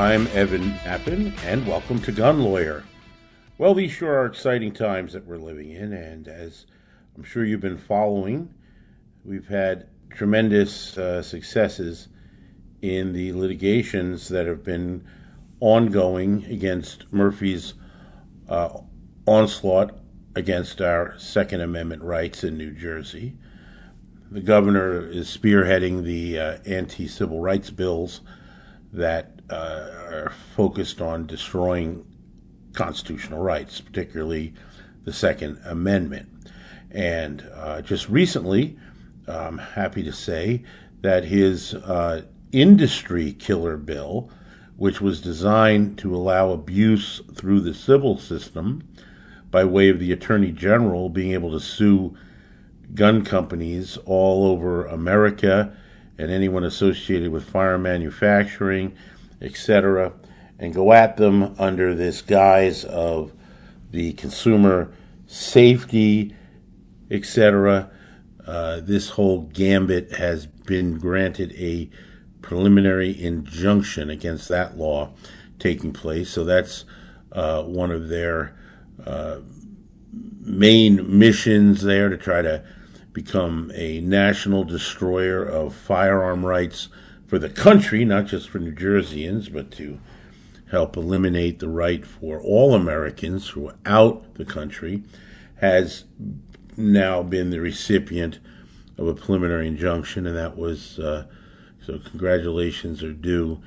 I'm Evan Nappen, and welcome to Gun Lawyer. Well, these sure are exciting times that we're living in, and as I'm sure you've been following, we've had tremendous uh, successes in the litigations that have been ongoing against Murphy's uh, onslaught against our Second Amendment rights in New Jersey. The governor is spearheading the uh, anti civil rights bills that uh, are focused on destroying constitutional rights, particularly the Second Amendment. And uh, just recently, I'm happy to say that his uh, industry killer bill, which was designed to allow abuse through the civil system by way of the Attorney General being able to sue gun companies all over America and anyone associated with firearm manufacturing, etc., and go at them under this guise of the consumer safety, etc. Uh, this whole gambit has been granted a preliminary injunction against that law taking place. So that's uh, one of their uh, main missions there to try to become a national destroyer of firearm rights for the country, not just for New Jerseyans, but to help eliminate the right for all Americans throughout the country, has now been the recipient of a preliminary injunction, and that was uh, so. Congratulations are due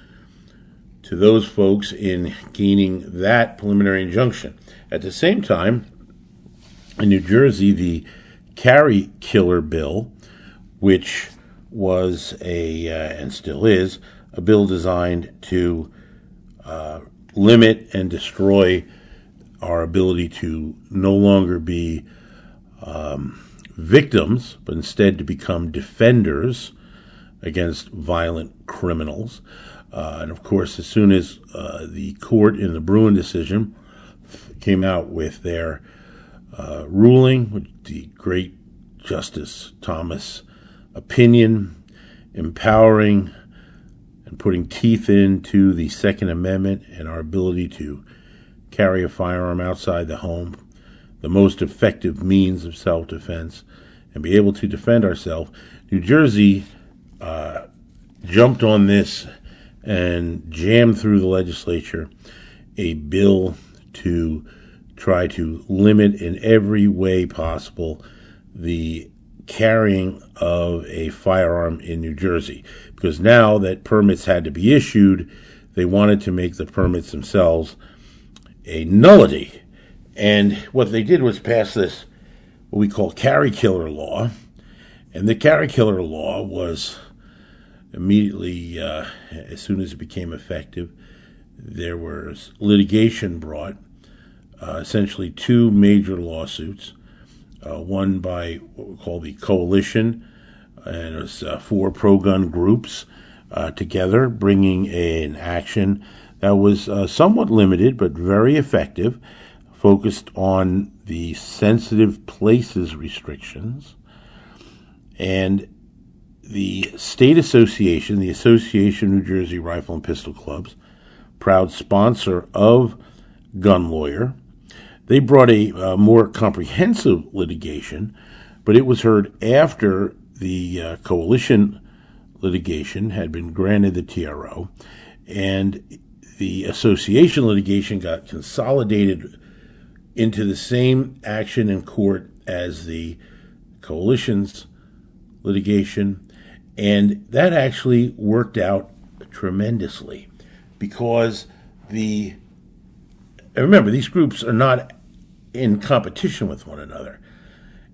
to those folks in gaining that preliminary injunction. At the same time, in New Jersey, the carry killer bill, which was a, uh, and still is, a bill designed to uh, limit and destroy our ability to no longer be um, victims, but instead to become defenders against violent criminals. Uh, and of course, as soon as uh, the court in the Bruen decision came out with their uh, ruling, the great Justice Thomas opinion, empowering and putting teeth into the Second Amendment and our ability to carry a firearm outside the home, the most effective means of self defense, and be able to defend ourselves. New Jersey uh, jumped on this and jammed through the legislature a bill to try to limit in every way possible the carrying of a firearm in New Jersey. Because now that permits had to be issued, they wanted to make the permits themselves a nullity. And what they did was pass this, what we call carry killer law. And the carry killer law was immediately, uh, as soon as it became effective, there was litigation brought, uh, essentially two major lawsuits uh, one by what we call the coalition, and it was uh, four pro gun groups uh, together bringing an action that was uh, somewhat limited but very effective, focused on the sensitive places restrictions. And the state association, the Association of New Jersey Rifle and Pistol Clubs, proud sponsor of Gun Lawyer, they brought a uh, more comprehensive litigation, but it was heard after the uh, coalition litigation had been granted the TRO, and the association litigation got consolidated into the same action in court as the coalition's litigation, and that actually worked out tremendously because the remember, these groups are not in competition with one another.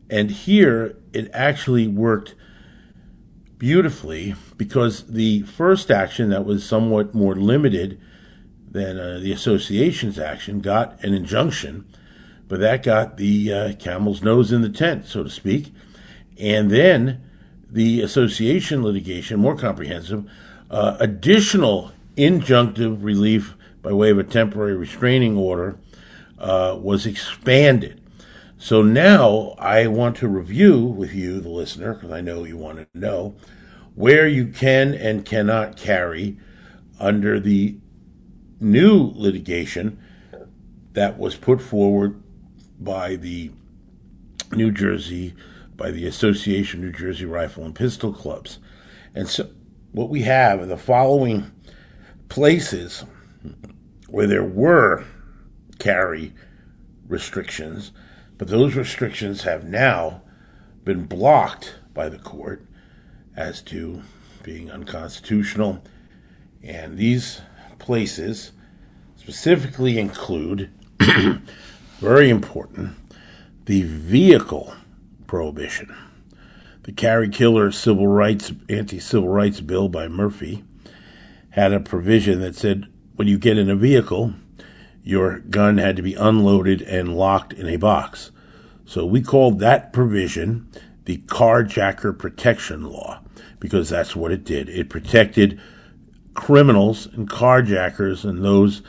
And here it actually worked beautifully because the first action that was somewhat more limited than uh, the association's action got an injunction, but that got the uh, camel's nose in the tent, so to speak. And then the association litigation, more comprehensive, uh, additional injunctive relief by way of a temporary restraining order uh, was expanded. So now I want to review with you, the listener, because I know you want to know where you can and cannot carry under the new litigation that was put forward by the New Jersey, by the Association New Jersey Rifle and Pistol Clubs. And so what we have are the following places where there were carry restrictions, but those restrictions have now been blocked by the court as to being unconstitutional. And these places specifically include, very important, the vehicle prohibition. The Carry Killer Civil Rights Anti Civil Rights Bill by Murphy had a provision that said when you get in a vehicle, your gun had to be unloaded and locked in a box. So we called that provision the carjacker protection law because that's what it did. It protected criminals and carjackers and those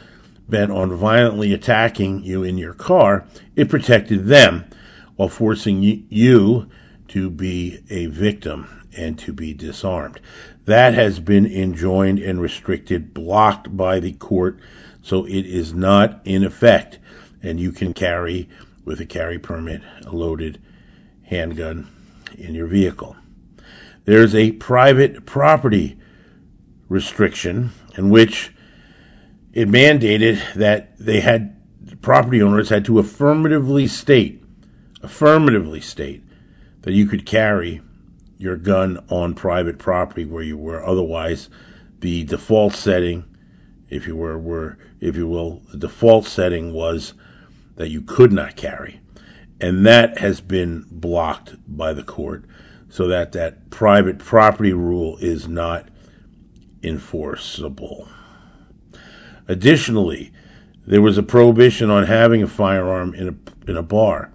bent on violently attacking you in your car. It protected them while forcing you to be a victim and to be disarmed. That has been enjoined and restricted, blocked by the court, so it is not in effect, and you can carry with a carry permit a loaded handgun in your vehicle. There's a private property restriction in which it mandated that they had property owners had to affirmatively state affirmatively state that you could carry your gun on private property where you were otherwise the default setting if you were were if you will the default setting was that you could not carry. And that has been blocked by the court so that that private property rule is not enforceable. Additionally there was a prohibition on having a firearm in a in a bar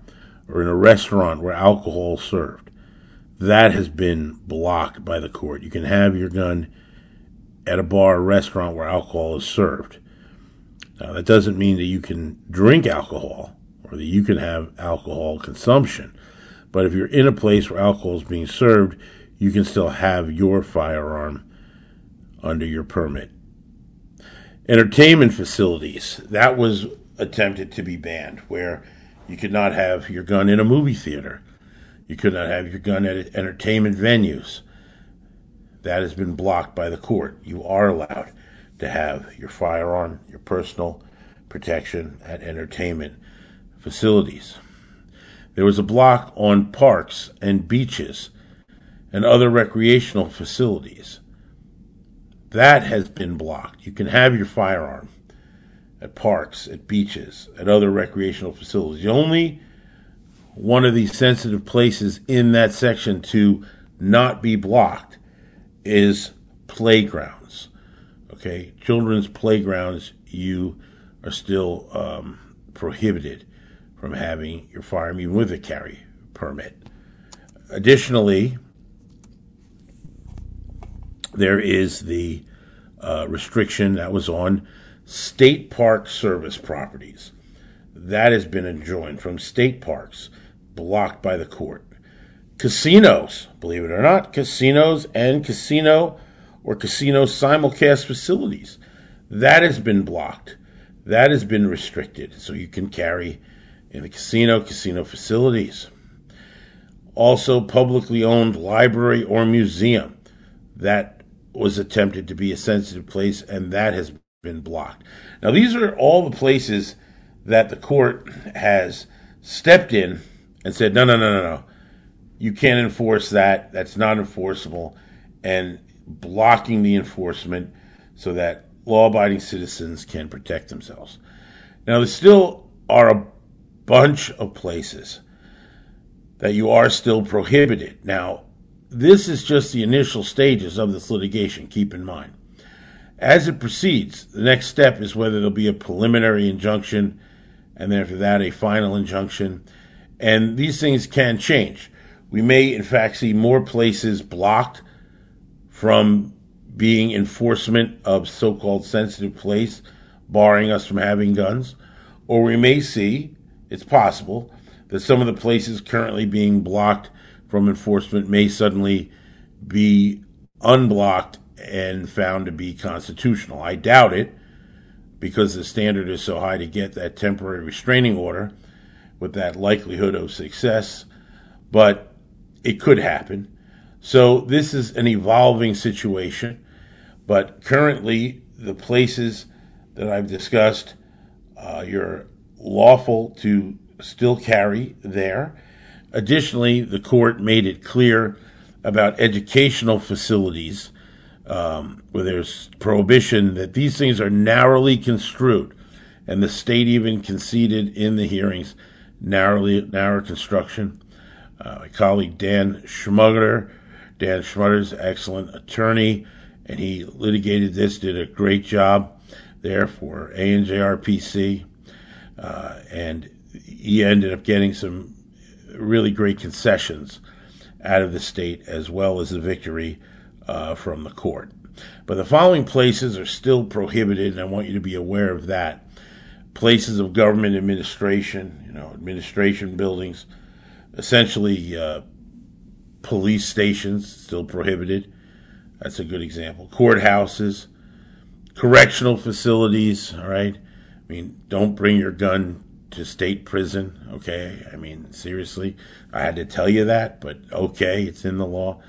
or in a restaurant where alcohol is served. That has been blocked by the court. You can have your gun at a bar or restaurant where alcohol is served. Now, that doesn't mean that you can drink alcohol or that you can have alcohol consumption. But if you're in a place where alcohol is being served, you can still have your firearm under your permit. Entertainment facilities, that was attempted to be banned, where you could not have your gun in a movie theater. You could not have your gun at entertainment venues. That has been blocked by the court. You are allowed to have your firearm, your personal protection at entertainment facilities. There was a block on parks and beaches and other recreational facilities. That has been blocked. You can have your firearm at parks, at beaches, at other recreational facilities. The only one of these sensitive places in that section to not be blocked is playgrounds. Okay, children's playgrounds, you are still um, prohibited from having your firearm even with a carry permit. Additionally, there is the uh, restriction that was on state park service properties. That has been enjoined from state parks blocked by the court. Casinos, believe it or not, casinos and casino or casino simulcast facilities. That has been blocked. That has been restricted. So you can carry in the casino, casino facilities. Also, publicly owned library or museum. That was attempted to be a sensitive place, and that has been blocked. Now, these are all the places that the court has stepped in and said, no, no, no, no, no. You can't enforce that. That's not enforceable. And blocking the enforcement so that law abiding citizens can protect themselves. Now, there still are a bunch of places that you are still prohibited. Now, this is just the initial stages of this litigation, keep in mind. As it proceeds, the next step is whether there'll be a preliminary injunction and then after that a final injunction and these things can change. We may, in fact, see more places blocked from being enforcement of so called sensitive place, barring us from having guns. Or we may see, it's possible, that some of the places currently being blocked from enforcement may suddenly be unblocked and found to be constitutional. I doubt it because the standard is so high to get that temporary restraining order with that likelihood of success, but it could happen. So this is an evolving situation, but currently the places that I've discussed, uh, you're lawful to still carry there. Additionally, the court made it clear about educational facilities um, where there's prohibition that these things are narrowly construed, and the state even conceded in the hearings narrowly narrow construction. Uh, my colleague Dan Schmutter, Dan Schmutter's excellent attorney, and he litigated this, did a great job there for ANJRPC, uh, and he ended up getting some really great concessions out of the state as well as the victory uh, from the court. But the following places are still prohibited, and I want you to be aware of that. Places of government administration, you know, administration buildings, essentially uh, police stations, still prohibited. That's a good example. Courthouses, correctional facilities, all right? I mean, don't bring your gun to state prison, okay? I mean, seriously, I had to tell you that, but okay, it's in the law.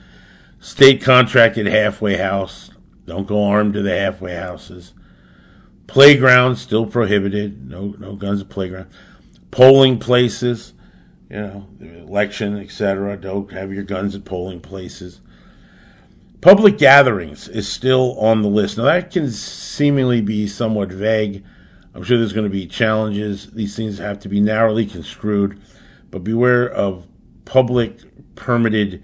State contracted halfway house. Don't go armed to the halfway houses. Playgrounds still prohibited. No, no guns at playground. Polling places, you know, election, etc. Don't have your guns at polling places. Public gatherings is still on the list. Now that can seemingly be somewhat vague. I'm sure there's going to be challenges. These things have to be narrowly construed, but beware of public permitted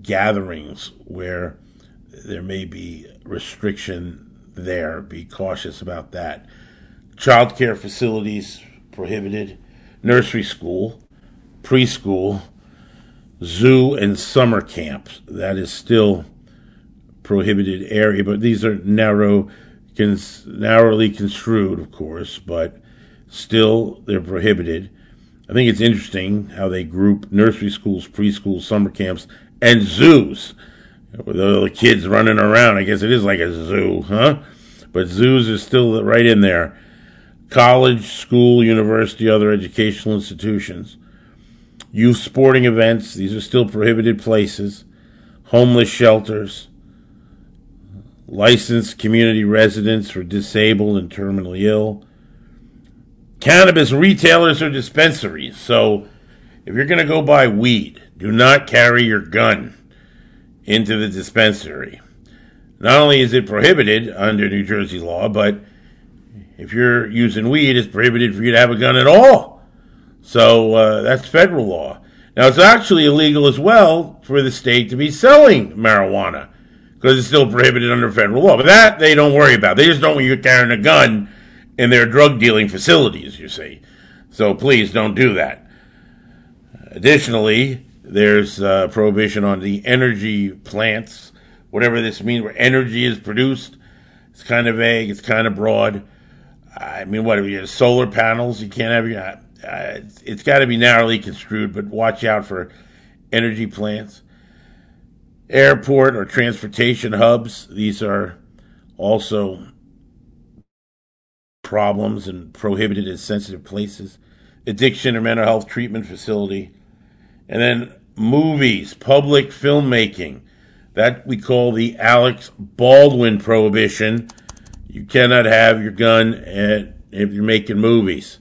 gatherings where there may be restriction there. Be cautious about that. Child care facilities prohibited, nursery school, preschool, zoo, and summer camps. That is still prohibited area, but these are narrow, cons- narrowly construed, of course, but still they're prohibited. I think it's interesting how they group nursery schools, preschools, summer camps, and zoos with all the kids running around. I guess it is like a zoo, huh? But zoos are still right in there. College, school, university, other educational institutions. Youth sporting events, these are still prohibited places. Homeless shelters. Licensed community residents for disabled and terminally ill. Cannabis retailers or dispensaries. So if you're going to go buy weed, do not carry your gun into the dispensary. Not only is it prohibited under New Jersey law, but if you're using weed, it's prohibited for you to have a gun at all. So uh, that's federal law. Now, it's actually illegal as well for the state to be selling marijuana because it's still prohibited under federal law. But that they don't worry about. They just don't want you carrying a gun in their drug dealing facilities, you see. So please don't do that. Additionally, there's uh, prohibition on the energy plants, whatever this means, where energy is produced. It's kind of vague. It's kind of broad. I mean, what if you have solar panels? You can't have your. Uh, it's, got to be narrowly construed, but watch out for energy plants. Airport or transportation hubs. These are also problems and prohibited in sensitive places. Addiction or mental health treatment facility and then movies, public filmmaking. That we call the Alex Baldwin prohibition. You cannot have your gun at, if you're making movies.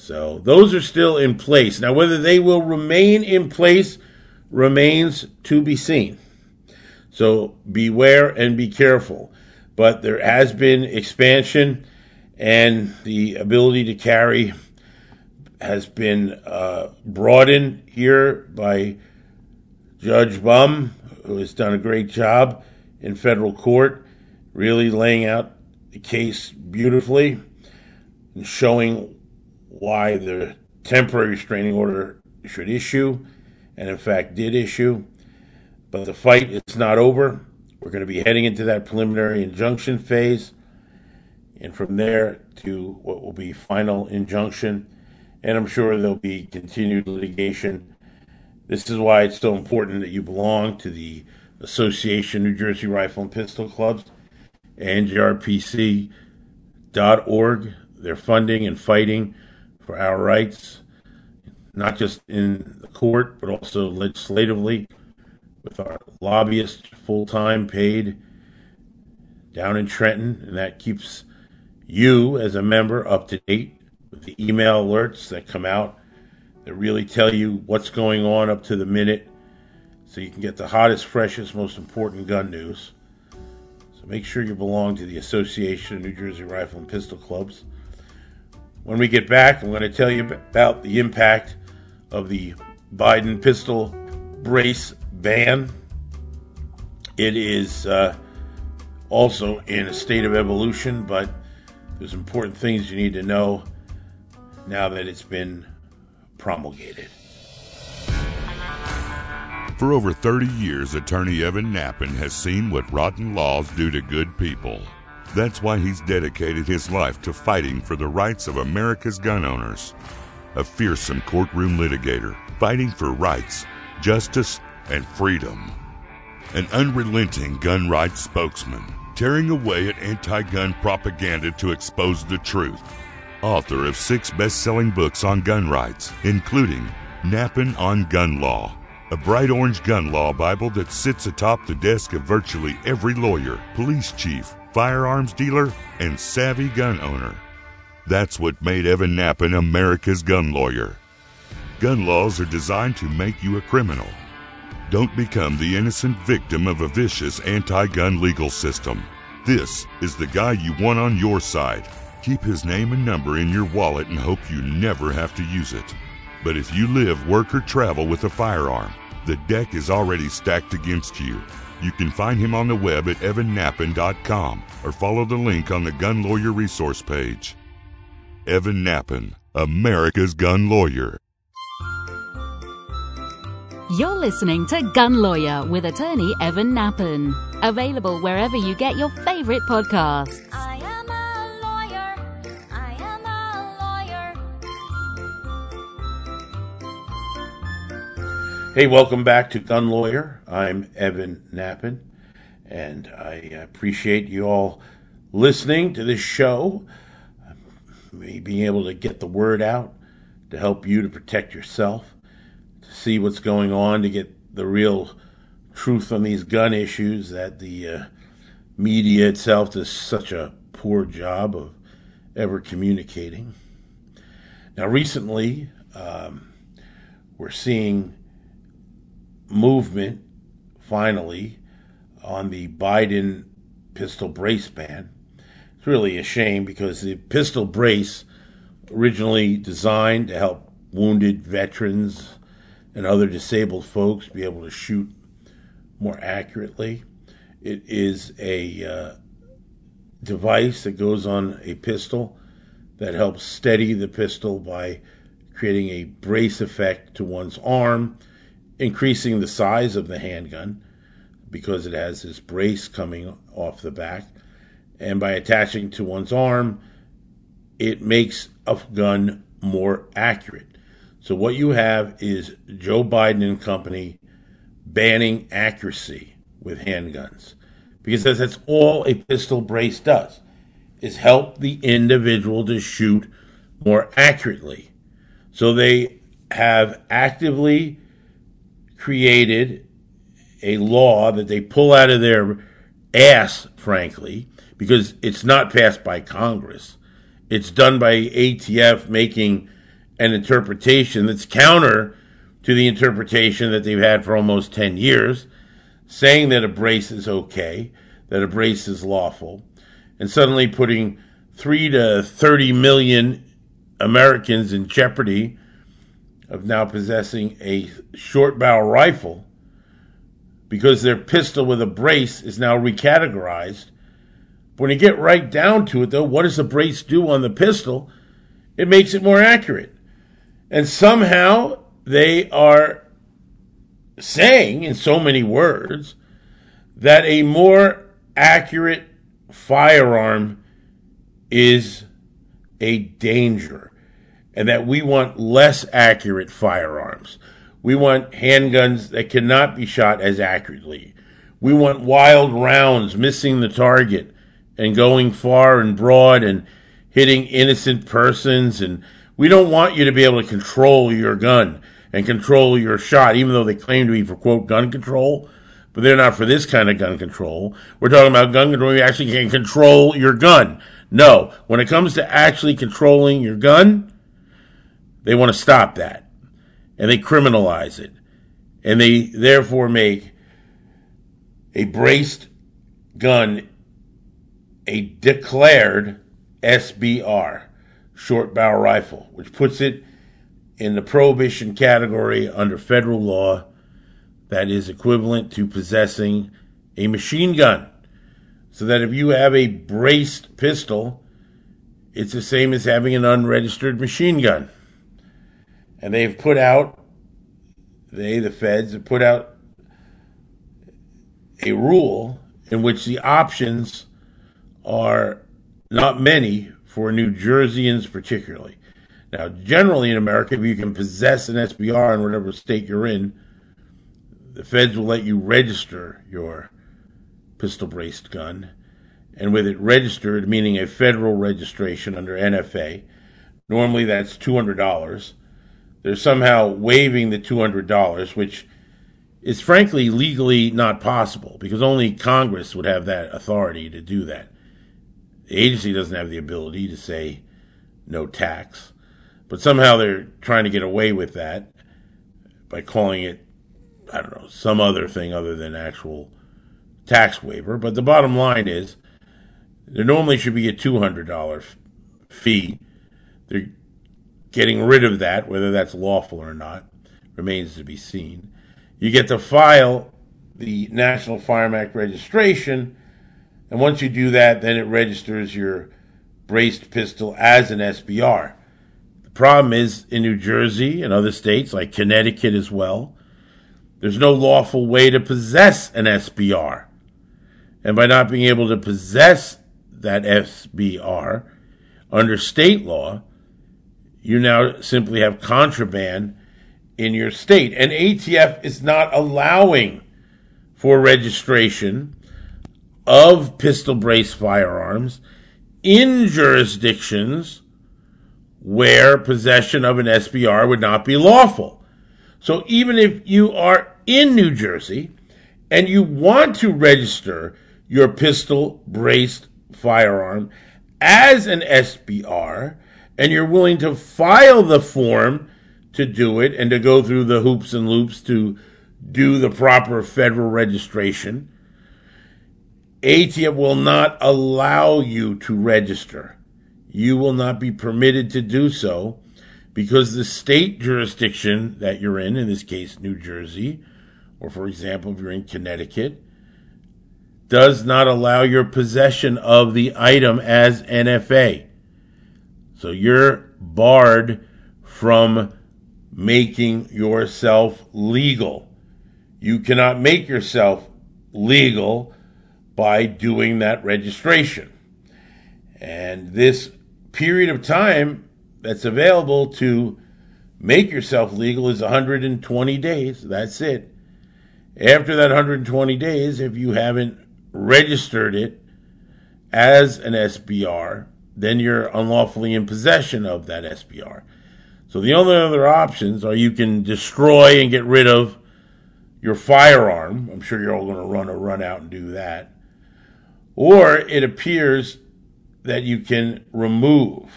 So those are still in place. Now, whether they will remain in place remains to be seen. So beware and be careful. But there has been expansion and the ability to carry has been uh, broadened here by Judge Bumb, who has done a great job in federal court, really laying out the case beautifully and showing why the temporary restraining order should issue, and in fact did issue. But the fight is not over. We're going to be heading into that preliminary injunction phase, and from there to what will be final injunction and I'm sure there'll be continued litigation. This is why it's so important that you belong to the Association New Jersey Rifle and Pistol Clubs, ANJRPC. NAPN.org. They're funding and fighting for our rights, not just in the court, but also legislatively with our lobbyists full time paid down in Trenton. And that keeps you, as a member, up to date with the email alerts that come out that really tell you what's going on up to the minute so you can get the hottest, freshest, most important gun news. So make sure you belong to the Association of New Jersey Rifle and Pistol Clubs. When we get back, I'm going to tell you about the impact of the Biden pistol brace ban. It is uh, also in a state of evolution, but there's important things you need to know now that it's been promulgated. For over 30 years, attorney Evan Nappen has seen what rotten laws do to good people. That's why he's dedicated his life to fighting for the rights of America's gun owners. A fearsome courtroom litigator, fighting for rights, justice, and freedom. An unrelenting gun rights spokesman, tearing away at anti gun propaganda to expose the truth. Author of six best selling books on gun rights, including Nappen on Gun Law a bright orange gun law Bible that sits atop the desk of virtually every lawyer, police chief, firearms dealer, and savvy gun owner. That's what made Evan Nappen America's gun lawyer. Gun laws are designed to make you a criminal. Don't become the innocent victim of a vicious anti gun legal system. This is the guy you want on your side. Keep his name and number in your wallet and hope you never have to use it. But if you live, work, or travel with a firearm, the deck is already stacked against you. You can find him on the web at evannappen.com or follow the link on the Gun Lawyer resource page. Evan Nappen, America's gun lawyer. You're listening to Gun Lawyer with attorney Evan Nappen. Available wherever you get your favorite podcasts. Hey, welcome back to Gun Lawyer. I'm Evan Nappen, and I appreciate you all listening to this show, me being able to get the word out to help you to protect yourself, to see what's going on, to get the real truth on these gun issues that the uh, media itself does such a poor job of ever communicating. Now, recently, um, we're seeing movement finally on the Biden pistol brace ban. It's really a shame because the pistol brace, originally designed to help wounded veterans and other disabled folks be able to shoot more accurately, it is a uh, device that goes on a pistol that helps steady the pistol by creating a brace effect to one's arm increasing the size of the handgun because it has this brace coming off the back. And by attaching to one's arm, it makes a gun more accurate. So what you have is Joe Biden and company banning accuracy with handguns because that's all a pistol brace does is help the individual to shoot more accurately. So they have actively created a law that they pull out of their ass, frankly, because it's not passed by Congress. It's done by ATF making an interpretation that's counter to the interpretation that they've had for almost 10 years, saying that a brace is okay, that a brace is lawful, and suddenly putting 3 to 30 million Americans in jeopardy of now possessing a short barrel rifle because their pistol with a brace is now recategorized. When you get right down to it, though, what does the brace do on the pistol? It makes it more accurate. And somehow they are saying, in so many words, that a more accurate firearm is a danger and that we want less accurate firearms. We want handguns that cannot be shot as accurately. We want wild rounds missing the target and going far and broad and hitting innocent persons. And we don't want you to be able to control your gun and control your shot, even though they claim to be for quote gun control. But they're not for this kind of gun control. We're talking about gun control. You actually can control your gun. No, when it comes to actually controlling your gun, they want to stop that. And they criminalize it. And they therefore make a braced gun a declared SBR, short barrel rifle, which puts it in the prohibition category under federal law that is equivalent to possessing a machine gun. So that if you have a braced pistol, it's the same as having an unregistered machine gun. And they've put out, they, the feds, have put out a rule in which the options are not many for New Jerseyans, particularly. Now, generally in America, if you can possess an SBR in whatever state you're in, the feds will let you register your pistol braced gun. And with it registered, meaning a federal registration under NFA, normally that's $200. They're somehow waiving the $200, which is frankly legally not possible because only Congress would have that authority to do that. The agency doesn't have the ability to say no tax, but somehow they're trying to get away with that by calling it, I don't know, some other thing other than actual tax waiver. But the bottom line is there normally should be a $200 fee. They're getting rid of that, whether that's lawful or not, remains to be seen. You get to file the National Firearm Act registration, and once you do that, then it registers your braced pistol as an SBR. The problem is in New Jersey and other states, like Connecticut as well, there's no lawful way to possess an SBR. And by not being able to possess that SBR under state law, you now simply have contraband in your state. And ATF is not allowing for registration of pistol brace firearms in jurisdictions where possession of an SBR would not be lawful. So even if you are in New Jersey and you want to register your pistol braced firearm as an SBR and you're willing to file the form to do it and to go through the hoops and loops to do the proper federal registration, ATF will not allow you to register. You will not be permitted to do so because the state jurisdiction that you're in, in this case, New Jersey, or for example, if you're in Connecticut, does not allow your possession of the item as NFA. So you're barred from making yourself legal. You cannot make yourself legal by doing that registration. And this period of time that's available to make yourself legal is 120 days. That's it. After that 120 days, if you haven't registered it as an SBR, then you're unlawfully in possession of that SBR. So the only other options are you can destroy and get rid of your firearm. I'm sure you're all going to run a run out and do that. Or it appears that you can remove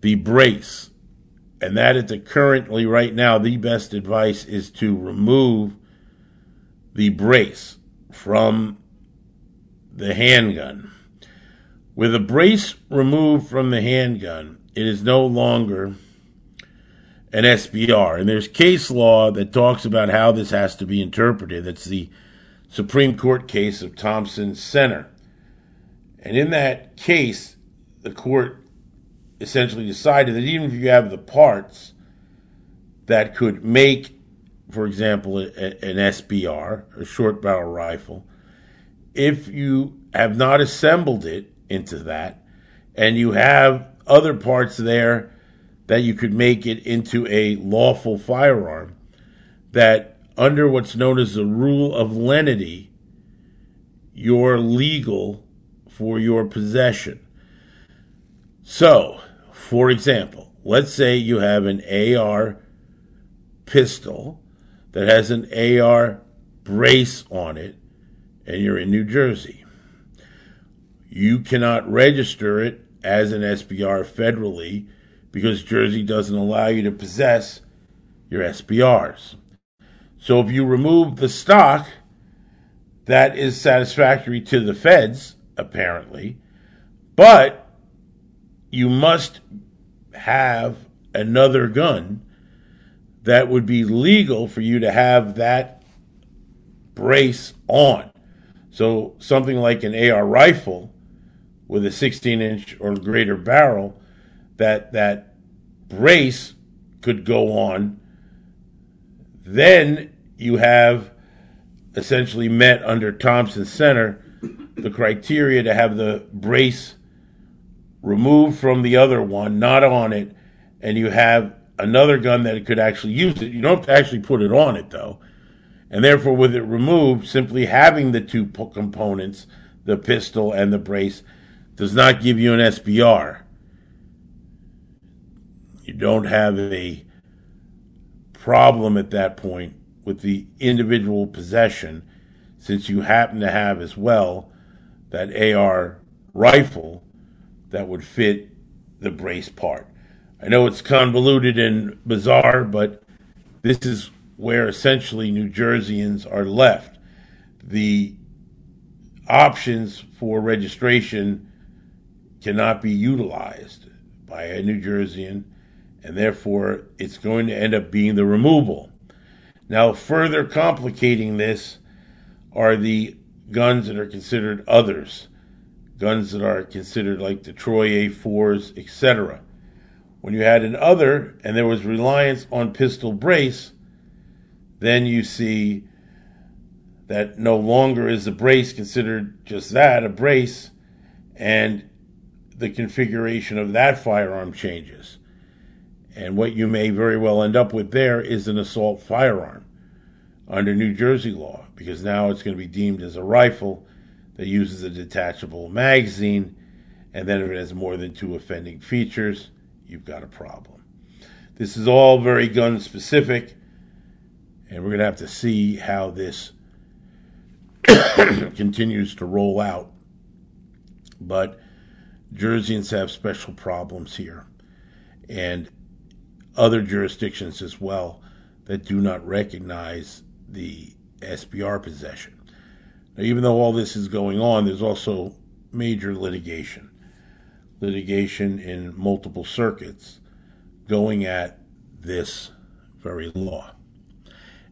the brace. And that is currently right now the best advice is to remove the brace from the handgun. With a brace removed from the handgun, it is no longer an SBR. And there's case law that talks about how this has to be interpreted. That's the Supreme Court case of Thompson Center. And in that case, the court essentially decided that even if you have the parts that could make, for example, a, an SBR, a short barrel rifle, if you have not assembled it into that and you have other parts there that you could make it into a lawful firearm, that under what's known as the rule of lenity, you're legal for your possession. So, for example, let's say you have an AR pistol that has an AR brace on it and you're in New Jersey. You cannot register it as an SBR federally because Jersey doesn't allow you to possess your SBRs. So if you remove the stock, that is satisfactory to the feds, apparently, but you must have another gun that would be legal for you to have that brace on. So something like an AR rifle with a 16 inch or greater barrel, that that brace could go on. Then you have essentially met under Thompson Center the criteria to have the brace removed from the other one, not on it, and you have another gun that could actually use it. You don't actually put it on it though. And therefore, with it removed, simply having the two components, the pistol and the brace, does not give you an SBR. You don't have a problem at that point with the individual possession, since you happen to have as well that AR rifle that would fit the brace part. I know it's convoluted and bizarre, but this is where essentially New Jerseyans are left. The options for registration cannot be utilized by a New Jerseyan, and therefore it's going to end up being the removal. Now, further complicating this are the guns that are considered others, guns that are considered like the Troy A4s, etc. When you had an other and there was reliance on pistol brace, then you see that no longer is the brace considered just that, a brace, and the configuration of that firearm changes. And what you may very well end up with there is an assault firearm under New Jersey law, because now it's going to be deemed as a rifle that uses a detachable magazine, and then if it has more than two offending features, you've got a problem. This is all very gun specific, and we're going to have to see how this continues to roll out. But Jerseyans have special problems here, and other jurisdictions as well that do not recognize the SBR possession. Now, even though all this is going on, there's also major litigation. Litigation in multiple circuits going at this very law.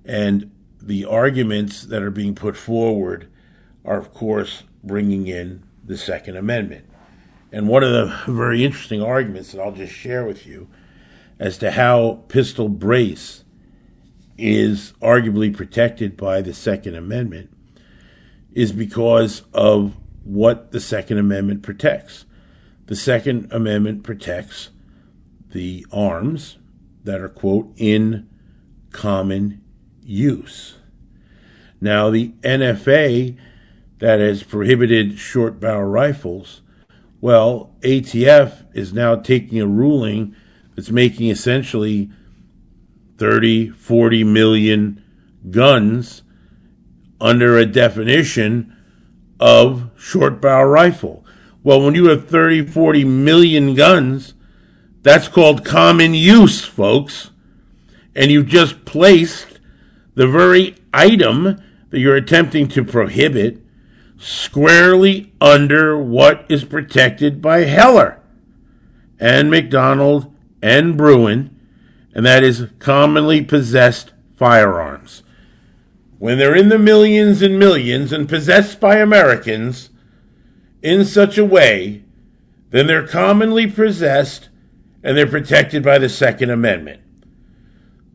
And the arguments that are being put forward are, of course, bringing in the Second Amendment. And one of the very interesting arguments that I'll just share with you as to how pistol brace is arguably protected by the Second Amendment is because of what the Second Amendment protects. The Second Amendment protects the arms that are, quote, in common use. Now, the NFA that has prohibited short barrel rifles, well, ATF is now taking a ruling that's making essentially 30, 40 million guns under a definition of short barrel rifle. Well, when you have 30, 40 million guns, that's called common use, folks. And you've just placed the very item that you're attempting to prohibit squarely under what is protected by Heller and McDonald and Bruen, and that is commonly possessed firearms. When they're in the millions and millions and possessed by Americans in such a way, then they're commonly possessed and they're protected by the Second Amendment.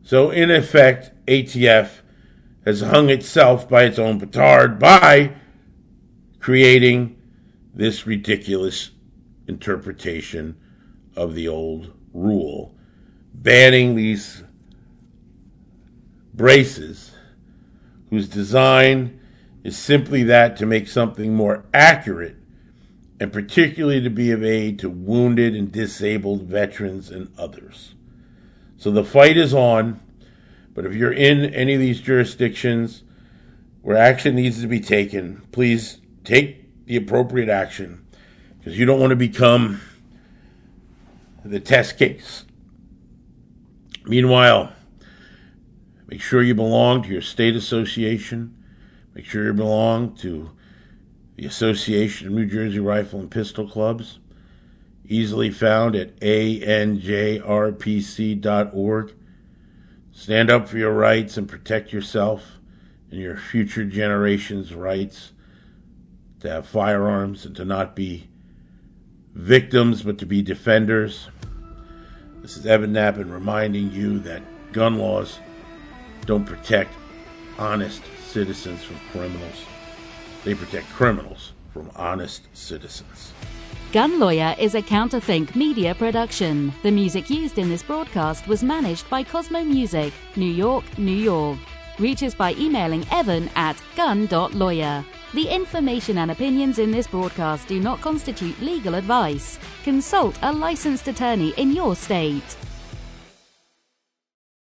So, in effect, ATF has hung itself by its own petard by creating this ridiculous interpretation of the old rule, banning these braces whose design is simply that to make something more accurate and particularly to be of aid to wounded and disabled veterans and others. So the fight is on, but if you're in any of these jurisdictions where action needs to be taken, please take the appropriate action because you don't want to become the test case. Meanwhile, make sure you belong to your state association. Make sure you belong to the Association of New Jersey Rifle and Pistol Clubs, easily found at anjrpc.org. Stand up for your rights and protect yourself and your future generations' rights to have firearms and to not be victims but to be defenders. This is Evan Nappen reminding you that gun laws don't protect honest citizens from criminals. They protect criminals from honest citizens. Gun Lawyer is a Counterthink media production. The music used in this broadcast was managed by Cosmo Music, New York, New York. Reach us by emailing evan at gun.lawyer. The information and opinions in this broadcast do not constitute legal advice. Consult a licensed attorney in your state.